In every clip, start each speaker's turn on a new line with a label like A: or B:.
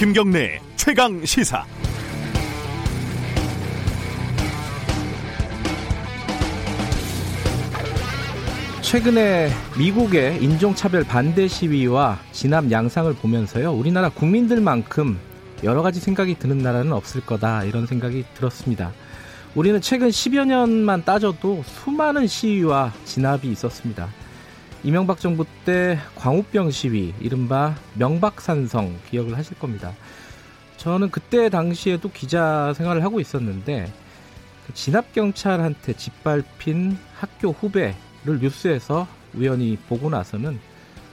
A: 김경래 최강 시사.
B: 최근에 미국의 인종차별 반대 시위와 진압 양상을 보면서요, 우리나라 국민들만큼 여러 가지 생각이 드는 나라는 없을 거다, 이런 생각이 들었습니다. 우리는 최근 10여 년만 따져도 수많은 시위와 진압이 있었습니다. 이명박 정부 때 광우병 시위, 이른바 명박산성 기억을 하실 겁니다. 저는 그때 당시에도 기자 생활을 하고 있었는데 그 진압 경찰한테 짓밟힌 학교 후배 를 뉴스에서 우연히 보고 나서는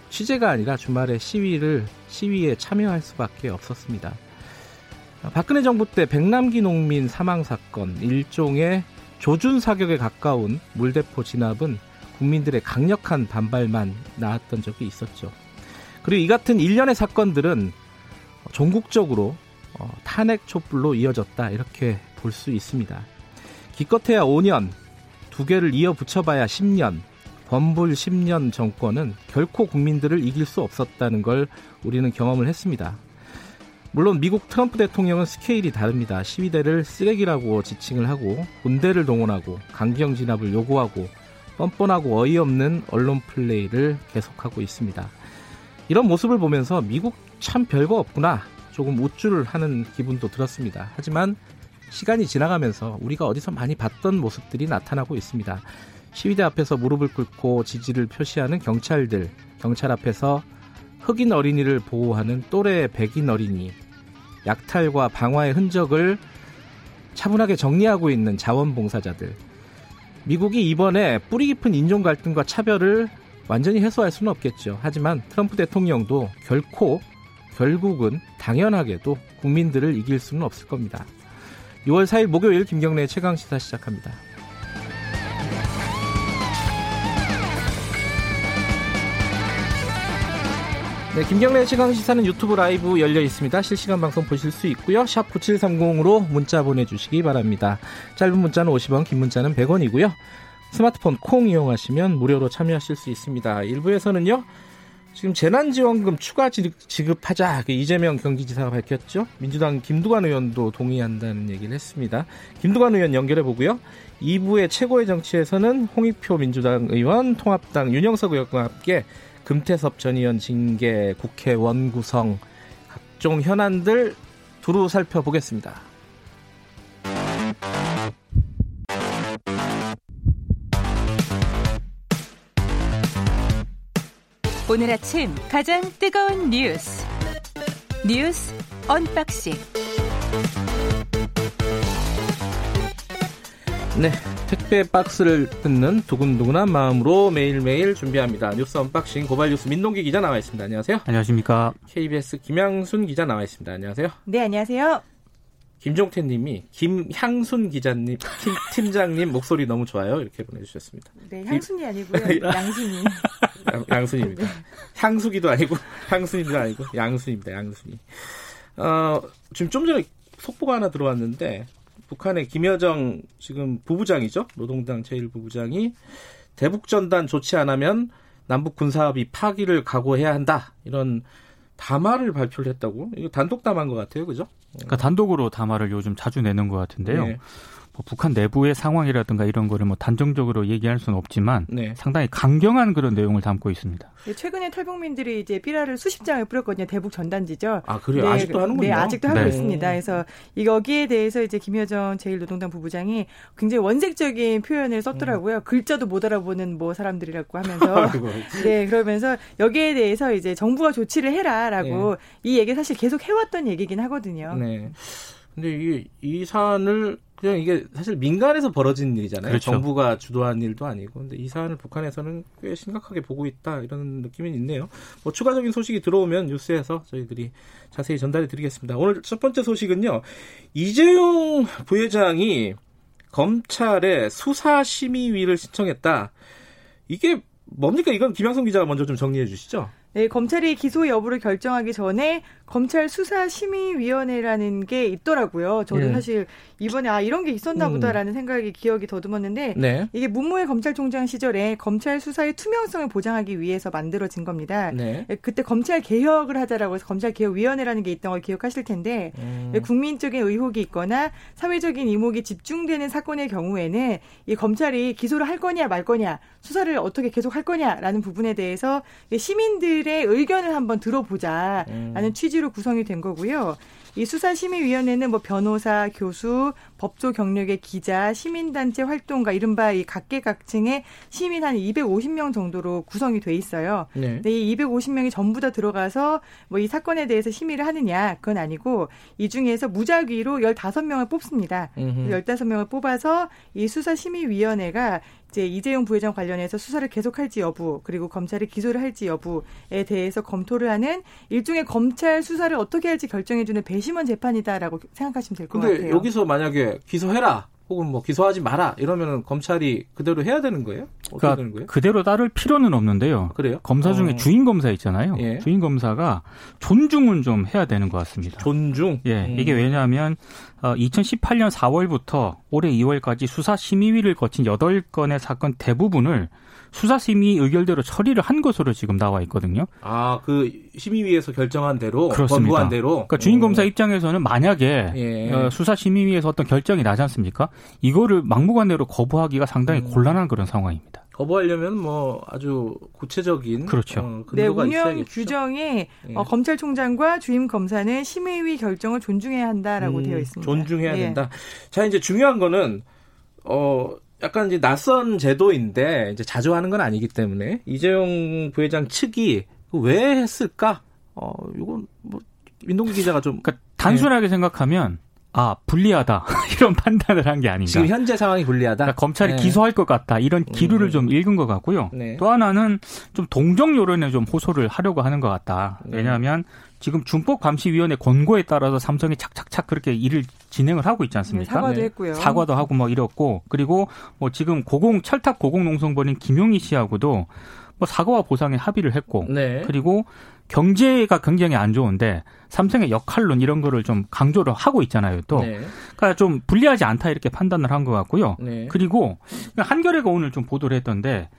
B: 취재가 아니라 주말에 시위를 시위에 참여할 수밖에 없었습니다. 박근혜 정부 때 백남기 농민 사망 사건 일종의 조준 사격에 가까운 물대포 진압은 국민들의 강력한 반발만 나왔던 적이 있었죠. 그리고 이 같은 일련의 사건들은 전국적으로 어, 탄핵 촛불로 이어졌다 이렇게 볼 수 있습니다. 기껏해야 5년, 두 개를 이어 붙여봐야 10년, 범불 10년 정권은 결코 국민들을 이길 수 없었다는 걸 우리는 경험을 했습니다. 물론 미국 트럼프 대통령은 스케일이 다릅니다. 시위대를 쓰레기라고 지칭을 하고 군대를 동원하고 강경 진압을 요구하고 뻔뻔하고 어이없는 언론 플레이를 계속하고 있습니다. 이런 모습을 보면서 미국 참 별거 없구나 조금 우쭐을 하는 기분도 들었습니다. 하지만 시간이 지나가면서 우리가 어디서 많이 봤던 모습들이 나타나고 있습니다. 시위대 앞에서 무릎을 꿇고 지지를 표시하는 경찰들, 경찰 앞에서 흑인 어린이를 보호하는 또래 백인 어린이, 약탈과 방화의 흔적을 차분하게 정리하고 있는 자원봉사자들. 미국이 이번에 뿌리 깊은 인종 갈등과 차별을 완전히 해소할 수는 없겠죠. 하지만 트럼프 대통령도 결코 결국은 당연하게도 국민들을 이길 수는 없을 겁니다. 6월 4일 목요일 김경래의 최강 시사 시작합니다. 네, 김경래 최강 시사는 유튜브 라이브 열려 있습니다. 실시간 방송 보실 수 있고요. 샵 9730으로 문자 보내주시기 바랍니다. 짧은 문자는 50원, 긴 문자는 100원이고요. 스마트폰 콩 이용하시면 무료로 참여하실 수 있습니다. 일부에서는요. 지금 재난지원금 추가 지급하자 그 이재명 경기지사가 밝혔죠. 민주당 김두관 의원도 동의한다는 얘기를 했습니다. 김두관 의원 연결해 보고요. 2부의 최고의 정치에서는 홍익표 민주당 의원, 통합당 윤영석 의원과 함께 금태섭 전 의원 징계, 국회원 구성 각종 현안들 두루 살펴보겠습니다.
C: 오늘 아침 가장 뜨거운 뉴스 뉴스 언박싱
B: 네 택배 박스를 뜯는 두근두근한 마음으로 매일매일 준비합니다 뉴스 unboxing 고발 뉴스 민동기 기자 나와 있습니다 안녕하세요
D: 안녕하십니까
B: KBS 김양순 기자 나와 있습니다 안녕하세요
E: 네 안녕하세요
B: 김종태 님이 김향순 기자님, 팀, 팀장님 목소리 너무 좋아요. 이렇게 보내주셨습니다.
E: 네, 향순이 아니고요. 양순이.
B: 양순입니다. 네. 향수기도 아니고, 향순이도 아니고, 양순입니다. 양순이. 어, 지금 좀 전에 속보가 하나 들어왔는데, 북한의 김여정 지금 부부장이죠. 노동당 제1부부장이 대북전단 조치 안 하면 남북 군사합의 파기를 각오해야 한다. 이런 담화를 발표를 했다고? 이거 단독 담화인 것 같아요, 그죠?
D: 그러니까 단독으로 담화를 요즘 자주 내는 것 같은데요. 네. 뭐 북한 내부의 상황이라든가 이런 거를 뭐 단정적으로 얘기할 수는 없지만 네. 상당히 강경한 그런 내용을 담고 있습니다.
E: 네, 최근에 탈북민들이 이제 삐라를 수십 장을 뿌렸거든요. 대북 전단지죠.
B: 아 그래요? 네, 아직도 하는군요.
E: 네, 아직도 하고 네. 있습니다. 그래서 여기에 대해서 이제 김여정 제1노동당 부부장이 굉장히 원색적인 표현을 썼더라고요. 음. 글자도 못 알아보는 뭐 사람들이라고 하면서 네 그러면서 여기에 대해서 이제 정부가 조치를 해라라고 네. 이 얘기 사실 계속 해왔던 얘기긴 하거든요.
B: 네. 근데 이게 이 사안을 그냥 이게 사실 민간에서 벌어진 일이잖아요. 그렇죠. 정부가 주도한 일도 아니고. 근데 이 사안을 북한에서는 꽤 심각하게 보고 있다 이런 느낌이 있네요. 뭐 추가적인 소식이 들어오면 뉴스에서 저희들이 자세히 전달해 드리겠습니다. 오늘 첫 번째 소식은요. 이재용 부회장이 검찰에 수사 심의위를 신청했다. 이게 뭡니까? 이건 김양성 기자가 먼저 좀 정리해 주시죠.
E: 네, 검찰이 기소 여부를 결정하기 전에 검찰 수사심의위원회라는 게 있더라고요. 저도 예. 사실 이번에 아 이런 게 있었나 음. 보다라는 생각이 기억이 더듬었는데 네. 이게 문무회 검찰총장 시절에 검찰 수사의 투명성을 보장하기 위해서 만들어진 겁니다. 네. 예, 그때 검찰 개혁을 하자라고 해서 검찰 개혁 위원회라는 게 있던 걸 기억하실 텐데 음. 예, 국민적인 의혹이 있거나 사회적인 이목이 집중되는 사건의 경우에는 이 검찰이 기소를 할 거냐 말 거냐 수사를 어떻게 계속 할 거냐라는 부분에 대해서 시민들의 의견을 한번 들어보자라는 음. 취지로 구성이 된 거고요. 이 수사심의위원회는 뭐 변호사, 교수, 법조 경력의 기자, 시민단체 활동가, 이른바 이 각계각층의 시민 한 250명 정도로 구성이 돼 있어요. 네. 근데 이 250명이 전부 다 들어가서 뭐 이 사건에 대해서 심의를 하느냐, 그건 아니고 이 중에서 무작위로 15명을 뽑습니다. 음흠. 15명을 뽑아서 이 수사심의위원회가 이제 이재용 부회장 관련해서 수사를 계속할지 여부 그리고 검찰이 기소를 할지 여부에 대해서 검토를 하는 일종의 검찰 수사를 어떻게 할지 결정해주는 배심원 재판이다라고 생각하시면 될 것 같아요.
B: 근데 여기서 만약에 기소해라 혹은 뭐 기소하지 마라 이러면은 검찰이 그대로 해야 되는 거예요?
D: 그러니까
B: 되는 거예요?
D: 그대로 따를 필요는 없는데요.
B: 그래요?
D: 검사 중에 어. 주인 검사 있잖아요. 예. 주인 검사가 존중은 좀 해야 되는 것 같습니다.
B: 존중?
D: 예. 음. 이게 왜냐하면 어, 2018년 4월부터 올해 2월까지 수사 심의위를 거친 8건의 사건 대부분을 수사심의 의결대로 처리를 한 것으로 지금 나와 있거든요.
B: 아, 그 심의위에서 결정한 대로, 그렇습니다. 권고한 대로.
D: 그러니까 주인 검사 입장에서는 만약에 예. 어, 수사심의위에서 어떤 결정이 나지 않습니까? 이거를 막무가내로 거부하기가 상당히 음. 곤란한 그런 상황입니다.
B: 거부하려면 뭐 아주 구체적인
D: 그렇죠.
E: 어, 네, 운영 있어야겠죠. 규정에 예. 어, 검찰총장과 주임 검사는 심의위 결정을 존중해야 한다라고 음, 되어 있습니다.
B: 존중해야 예. 된다. 자 이제 중요한 거는 어 약간 이제 낯선 제도인데 이제 자주 하는 건 아니기 때문에 이재용 부회장 측이 왜 했을까? 어, 이건 뭐 민동기 기자가 좀
D: 그러니까 단순하게 네. 생각하면 아 불리하다 이런 판단을 한 게 아닌가.
B: 지금 현재 상황이 불리하다.
D: 그러니까 검찰이 네. 기소할 것 같다 이런 기류를 음. 좀 읽은 것 같고요. 네. 또 하나는 좀 동정 여론에 좀 호소를 하려고 하는 것 같다. 네. 왜냐하면 지금 준법감시위원회 권고에 따라서 삼성이 착착착 그렇게 일을 진행을 하고 있지 않습니까?
E: 네, 사과도 했고요.
D: 사과도 하고 뭐 이렇고 그리고 뭐 지금 고공 철탑 고공농성본인 김용희 씨하고도 뭐 사과와 보상에 합의를 했고 네. 그리고 경제가 굉장히 안 좋은데 삼성의 역할론 이런 거를 좀 강조를 하고 있잖아요. 또 네. 그러니까 좀 불리하지 않다 이렇게 판단을 한 것 같고요. 네. 그리고 한겨레가 오늘 좀 보도를 했던데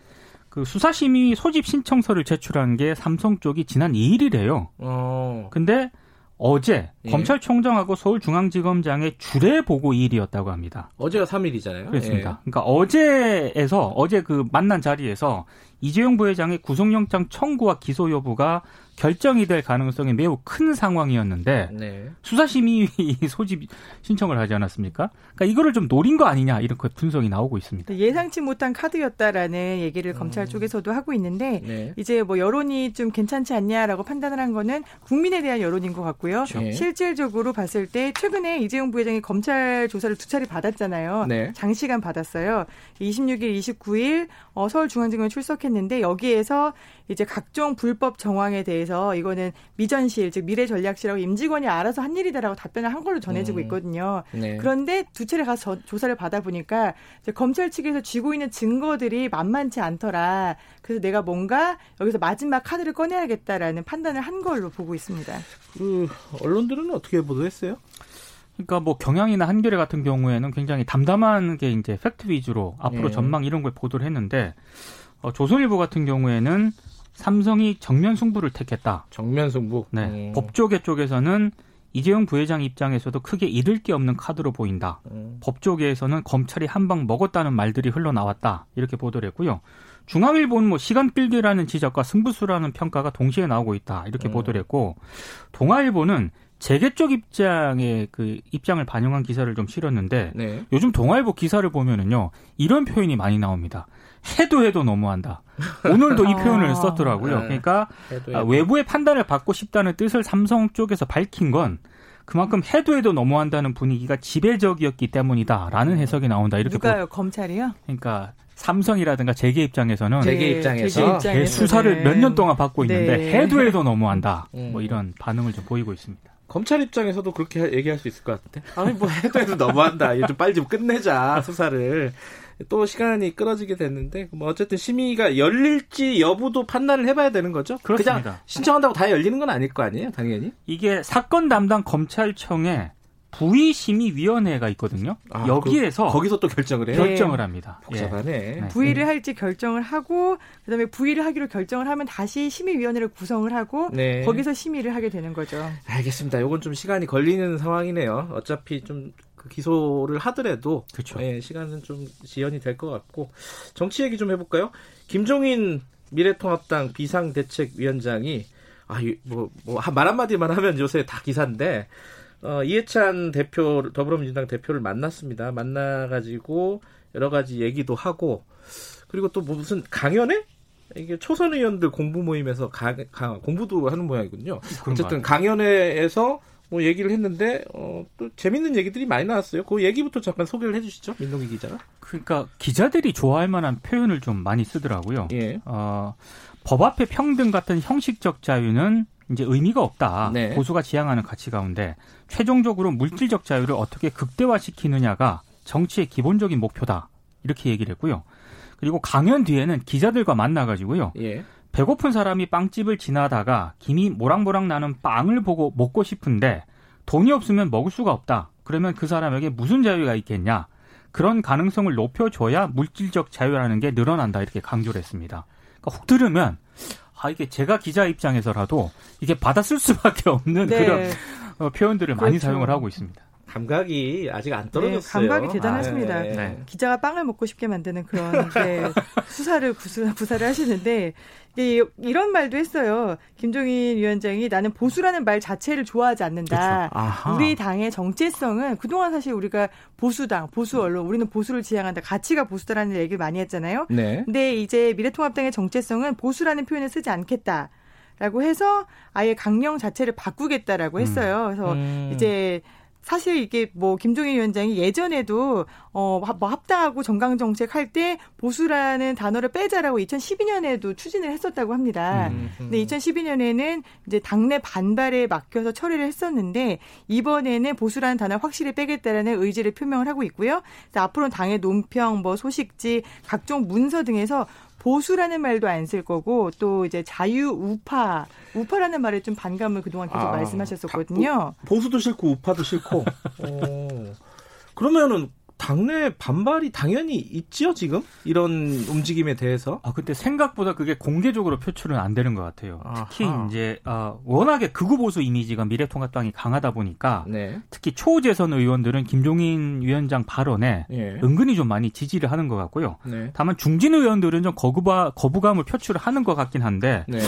D: 그 수사심의 소집 신청서를 제출한 게 삼성 쪽이 지난 2일이래요. 어. 근데 어제 예. 검찰총장하고 서울중앙지검장의 주례 보고 일이었다고 합니다.
B: 어제가 3일이잖아요.
D: 그렇습니다. 예. 그러니까 어제에서 어제 그 만난 자리에서 이재용 부회장의 구속영장 청구와 기소 여부가 결정이 될 가능성이 매우 큰 상황이었는데 네. 수사심의 소집 신청을 하지 않았습니까? 그러니까 이거를 좀 노린 거 아니냐 이렇게 분석이 나오고 있습니다.
E: 예상치 못한 카드였다라는 얘기를 음. 검찰 쪽에서도 하고 있는데 네. 이제 뭐 여론이 좀 괜찮지 않냐라고 판단을 한 거는 국민에 대한 여론인 것 같고요. 네. 실질적으로 봤을 때 최근에 이재용 부회장이 검찰 조사를 두 차례 받았잖아요. 네. 장시간 받았어요. 26일, 29일 어, 서울중앙지검에 출석 했는데 여기에서 이제 각종 불법 정황에 대해서 이거는 미전실 즉 미래 전략실하고 임직원이 알아서 한 일이다라고 답변을 한 걸로 전해지고 음. 있거든요. 네. 그런데 두 차례 가서 저, 조사를 받아 보니까 검찰 측에서 쥐고 있는 증거들이 만만치 않더라. 그래서 내가 뭔가 여기서 마지막 카드를 꺼내야겠다라는 판단을 한 걸로 보고 있습니다.
B: 그 언론들은 어떻게 보도했어요?
D: 그러니까 뭐 경향이나 한겨레 같은 경우에는 굉장히 담담한 게 이제 팩트 위주로 앞으로 네. 전망 이런 걸 보도를 했는데 어, 조선일보 같은 경우에는 삼성이 정면 승부를 택했다.
B: 정면 승부.
D: 네. 음. 법조계 쪽에서는 이재용 부회장 입장에서도 크게 잃을 게 없는 카드로 보인다. 음. 법조계에서는 검찰이 한 방 먹었다는 말들이 흘러나왔다. 이렇게 보도를 했고요. 중앙일보는 뭐 시간 끌기라는 지적과 승부수라는 평가가 동시에 나오고 있다. 이렇게 음. 보도를 했고 동아일보는 재계 쪽 입장의 그 입장을 반영한 기사를 좀 실었는데 네. 요즘 동아일보 기사를 보면은요 이런 표현이 많이 나옵니다. 해도 해도 너무한다. 오늘도 이 표현을 아, 썼더라고요. 네. 그러니까 해도 해도. 외부의 판단을 받고 싶다는 뜻을 삼성 쪽에서 밝힌 건 그만큼 해도 해도 너무한다는 분위기가 지배적이었기 때문이다라는 음. 해석이 나온다. 이렇게
E: 누가요? 보... 검찰이요?
D: 그러니까 삼성이라든가 재계 입장에서는
B: 재계 네, 입장에서
D: 재계 수사를 몇 년 동안 받고 있는데 네. 해도 해도 너무한다. 음. 뭐 이런 반응을 좀 보이고 있습니다.
B: 검찰 입장에서도 그렇게 얘기할 수 있을 것 같은데. 아니 뭐 해도 해도 너무한다. 이좀 빨리 좀 끝내자 수사를. 또 시간이 끌어지게 됐는데 뭐 어쨌든 심의가 열릴지 여부도 판단을 해봐야 되는 거죠.
D: 그렇습니다.
B: 그냥 신청한다고 다 열리는 건 아닐 거 아니에요, 당연히.
D: 이게 사건 담당 검찰청에 부의심의위원회가 있거든요.
B: 아,
D: 여기에서
B: 그, 거기서 또 결정을 해요.
D: 결정을 합니다.
B: 복잡하네.
D: 예.
E: 부의를 할지 결정을 하고 그다음에 부의를 하기로 결정을 하면 다시 심의위원회를 구성을 하고
B: 네.
E: 거기서 심의를 하게 되는 거죠.
B: 알겠습니다. 이건 좀 시간이 걸리는 상황이네요. 어차피 좀그 기소를 하더라도
D: 그렇죠.
B: 예, 시간은 좀 지연이 될 것 같고 정치 얘기 좀 해볼까요? 김종인 미래통합당 비상대책위원장이 아뭐뭐 뭐, 말 한마디만 하면 요새 다 기사인데 어, 이해찬 대표 더불어민주당 대표를 만났습니다. 만나가지고 여러 가지 얘기도 하고 그리고 또 무슨 강연회? 이게 초선 의원들 공부 모임에서 가, 가, 공부도 하는 모양이군요. 어쨌든 강연회에서 뭐 얘기를 했는데 어, 또 재밌는 얘기들이 많이 나왔어요. 그 얘기부터 잠깐 소개를 해주시죠, 민동기 기자가.
D: 그러니까 기자들이 좋아할 만한 표현을 좀 많이 쓰더라고요.
B: 예.
D: 어, 법 앞에 평등 같은 형식적 자유는 이제 의미가 없다.
B: 네.
D: 보수가 지향하는 가치 가운데 최종적으로 물질적 자유를 어떻게 극대화시키느냐가 정치의 기본적인 목표다. 이렇게 얘기를 했고요. 그리고 강연 뒤에는 기자들과 만나가지고요.
B: 예.
D: 배고픈 사람이 빵집을 지나다가 김이 모락모락 나는 빵을 보고 먹고 싶은데 돈이 없으면 먹을 수가 없다. 그러면 그 사람에게 무슨 자유가 있겠냐? 그런 가능성을 높여줘야 물질적 자유라는 게 늘어난다. 이렇게 강조를 했습니다. 그러니까 훅 들으면 아 이게 제가 기자 입장에서라도 이게 받아쓸 수밖에 없는
E: 네.
D: 그런 어, 표현들을 많이
E: 그렇죠.
D: 사용을 하고 있습니다.
B: 감각이 아직 안 떨어졌어요.
E: 네, 감각이 대단하십니다.
B: 아, 네.
D: 네.
E: 기자가 빵을 먹고 싶게 만드는 그런 네, 수사를 구수, 구사를 하시는데 이게 이런 말도 했어요. 김종인 위원장이 나는 보수라는 말 자체를 좋아하지 않는다. 우리 당의 정체성은 그동안 사실 우리가 보수당, 보수 언론, 우리는 보수를 지향한다. 가치가 보수다라는 얘기를 많이 했잖아요.
B: 네.
E: 근데 이제 미래통합당의 정체성은 보수라는 표현을 쓰지 않겠다. 라고 해서 아예 강령 자체를 바꾸겠다라고 했어요. 그래서
B: 음.
E: 이제 사실 이게 뭐 김종인 위원장이 예전에도 어 뭐 합당하고 정강 정책 할 때 보수라는 단어를 빼자라고 2012년에도 추진을 했었다고 합니다.
B: 음.
E: 근데 2012년에는 이제 당내 반발에 맡겨서 처리를 했었는데 이번에는 보수라는 단어를 확실히 빼겠다라는 의지를 표명을 하고 있고요. 앞으로는 당의 논평, 뭐 소식지, 각종 문서 등에서 보수라는 말도 안 쓸 거고 또 이제 자유 우파 우파라는 말에 좀 반감을 그동안 계속
B: 아,
E: 말씀하셨었거든요.
B: 보수도 싫고 우파도 싫고. 어. 그러면은 당내 반발이 당연히 있지요 지금 이런 움직임에 대해서.
D: 아, 근데 생각보다 그게 공개적으로 표출은 안 되는 것 같아요. 특히
B: 아하.
D: 이제 어, 워낙에 극우 보수 이미지가 미래통합당이 강하다 보니까
B: 네.
D: 특히 초재선 의원들은 김종인 위원장 발언에
B: 예.
D: 은근히 좀 많이 지지를 하는 것 같고요.
B: 네.
D: 다만 중진 의원들은 좀 거부바, 거부감을 표출을 하는 것 같긴 한데
B: 네.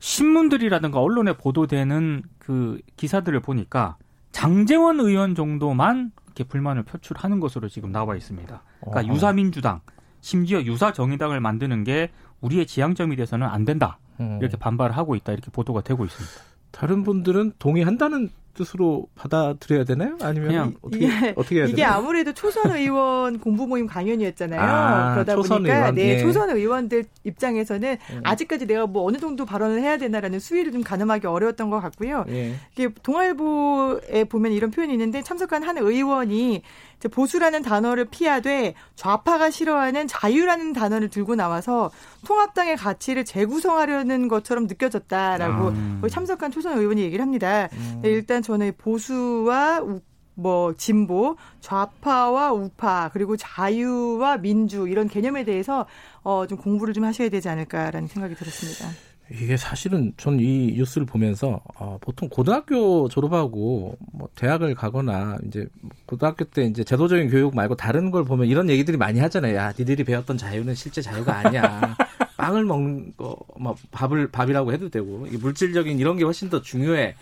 D: 신문들이라든가 언론에 보도되는 그 기사들을 보니까 장재원 의원 정도만 이렇게 불만을 표출하는 것으로 지금 나와 있습니다. 그러니까
B: 어허.
D: 유사민주당 심지어 유사 정의당을 만드는 게 우리의 지향점이 돼서는 안 된다.
B: 음.
D: 이렇게 반발을 하고 있다. 이렇게 보도가 되고 있습니다.
B: 다른 분들은 동의한다는 뜻으로 받아들여야 되나요? 아니면 어떻게
E: 이게-
B: 어떻게 해야
E: 이게
B: 되나요?
E: 아무래도 초선 의원 공부 모임 강연이었잖아요.
B: 아,
E: 그러다
B: 초선
E: 보니까
B: 의원,
E: 네,
B: 예.
E: 초선 의원들 입장에서는
B: 음.
E: 아직까지 내가 뭐 어느 정도 발언을 해야 되나라는 수위를 좀 가늠하기 어려웠던 것 같고요.
B: 예.
E: 이게 동아일보에 보면 이런 표현이 있는데 참석한 한 의원이 보수라는 단어를 피하되 좌파가 싫어하는 자유라는 단어를 들고 나와서 통합당의 가치를 재구성하려는 것처럼 느껴졌다라고
D: 음.
E: 참석한 초선 의원이 얘기를 합니다.
B: 음.
E: 네, 일단 저는 보수와 우, 뭐 진보, 좌파와 우파 그리고 자유와 민주 이런 개념에 대해서 어, 좀 공부를 좀 하셔야 되지 않을까라는 생각이 들었습니다.
B: 이게 사실은 전 이 뉴스를 보면서 어, 보통 고등학교 졸업하고 뭐 대학을 가거나 이제 고등학교 때 이제 제도적인 교육 말고 다른 걸 보면 이런 얘기들이 많이 하잖아요. 야, 니들이 배웠던 자유는 실제 자유가 아니야. 빵을 먹는 거, 뭐 밥을 밥이라고 해도 되고 이게 물질적인 이런 게 훨씬 더 중요해.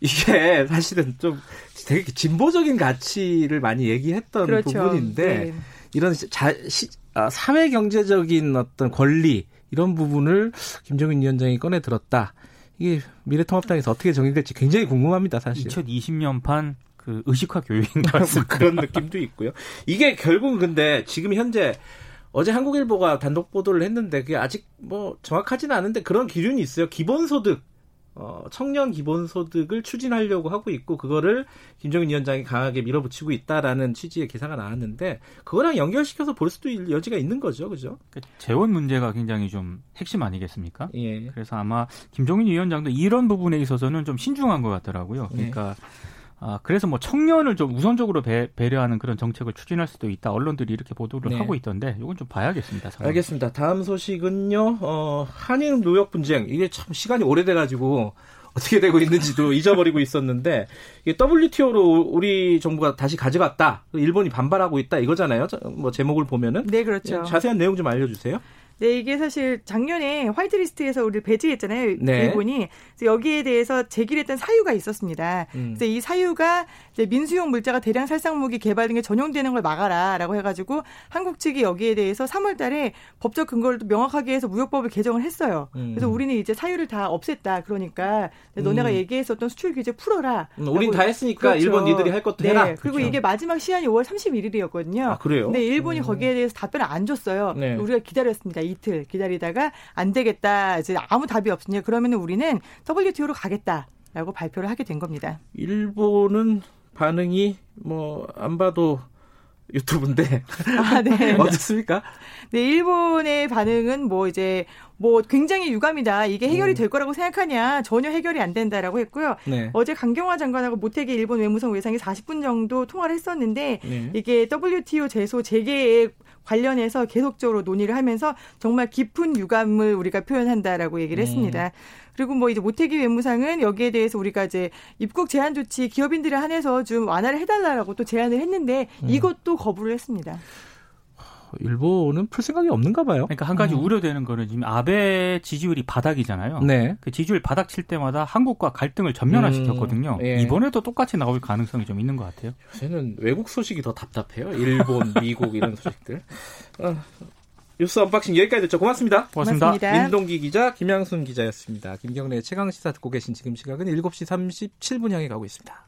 B: 이게 사실은 좀 되게 진보적인 가치를 많이 얘기했던
E: 그렇죠.
B: 부분인데
E: 네.
B: 이런 자, 시, 아, 사회 경제적인 어떤 권리 이런 부분을 김정인 위원장이 꺼내 들었다. 이게 미래통합당에서 어떻게 정리될지 굉장히 궁금합니다, 사실.
D: 2020년판 그 의식화 교육인 것
B: 뭐
D: 같습니다.
B: 그런 느낌도 있고요. 이게 결국은 근데 지금 현재 어제 한국일보가 단독 보도를 했는데 그게 아직 뭐 정확하지는 않은데 그런 기준이 있어요. 기본소득 어, 청년 기본소득을 추진하려고 하고 있고 그거를 김정인 위원장이 강하게 밀어붙이고 있다라는 취지의 기사가 나왔는데 그거랑 연결시켜서 볼 수도 여지가 있는 거죠, 그죠?
D: 그 재원 문제가 굉장히 좀 핵심 아니겠습니까?
B: 예.
D: 그래서 아마 김정인 위원장도 이런 부분에 있어서는 좀 신중한 것 같더라고요. 그러니까. 예. 아, 그래서 뭐 청년을 좀 우선적으로 배, 배려하는 그런 정책을 추진할 수도 있다. 언론들이 이렇게 보도를 네. 하고 있던데 이건 좀 봐야겠습니다.
B: 상황. 알겠습니다. 다음 소식은요. 어, 한일 무역 분쟁. 이게 참 시간이 오래돼 가지고 어떻게 되고 있는지도 잊어버리고 있었는데 이게 WTO로 우리 정부가 다시 가져갔다. 일본이 반발하고 있다 이거잖아요. 뭐 제목을 보면은
E: 네, 그렇죠.
B: 자세한 내용 좀 알려 주세요.
E: 네, 이게 사실 작년에 화이트리스트에서 우리를 배제했잖아요. 네. 일본이. 그래서 여기에 대해서 제기를 했던 사유가 있었습니다. 음. 그래서 이 사유가 민수용 물자가 대량 살상 무기 개발 등에 전용되는 걸 막아라라고 해가지고 한국 측이 여기에 대해서 3월 달에 법적 근거를 명확하게 해서 무역법을 개정을 했어요. 음. 그래서 우리는 이제 사유를 다 없앴다. 그러니까 너네가 음. 얘기했었던 수출 규제 풀어라.
B: 음, 우린 다 했으니까 그렇죠. 일본 니들이 할 것도
E: 네.
B: 해라.
E: 그리고 그렇죠. 이게 마지막 시한이 5월 31일이었거든요.
B: 아, 그래요?
E: 근데 일본이 음. 거기에 대해서 답변을 안 줬어요. 네. 우리가 기다렸습니다. 이틀 기다리다가 안 되겠다. 이제 아무 답이 없으니 그러면 우리는 WTO로 가겠다라고 발표를 하게 된 겁니다.
B: 일본은 반응이 뭐 안 봐도 유튜브인데 아, 네. 어떻습니까?
E: 네, 일본의 반응은 뭐 이제 뭐 굉장히 유감이다. 이게 해결이 음. 될 거라고 생각하냐? 전혀 해결이 안 된다라고 했고요. 네. 어제 강경화 장관하고 모태기 일본 외무성 외상이 40분 정도 통화를 했었는데 네. 이게 WTO 제소 재개에 관련해서 계속적으로 논의를 하면서 정말 깊은 유감을 우리가 표현한다라고 얘기를 네. 했습니다. 그리고 뭐 이제 모태기 외무상은 여기에 대해서 우리가 이제 입국 제한 조치 기업인들에 한해서 좀 완화를 해달라고 또 제안을 했는데 음. 이것도 거부를 했습니다.
B: 일본은 풀 생각이 없는가 봐요.
D: 그러니까 한 가지 음. 우려되는 거는 지금 아베 지지율이 바닥이잖아요. 네. 그 지지율 바닥 칠 때마다 한국과 갈등을 전면화시켰거든요. 음, 예. 이번에도 똑같이 나올 가능성이 좀 있는 것 같아요.
B: 요새는 외국 소식이 더 답답해요. 일본, 미국 이런 소식들. 어, 뉴스 unboxing 여기까지 됐죠. 고맙습니다.
D: 고맙습니다. 고맙습니다.
B: 민동기 기자, 김양순 기자였습니다. 김경래 최강 시사 듣고 계신 지금 시각은 7시 37분 향해 가고 있습니다.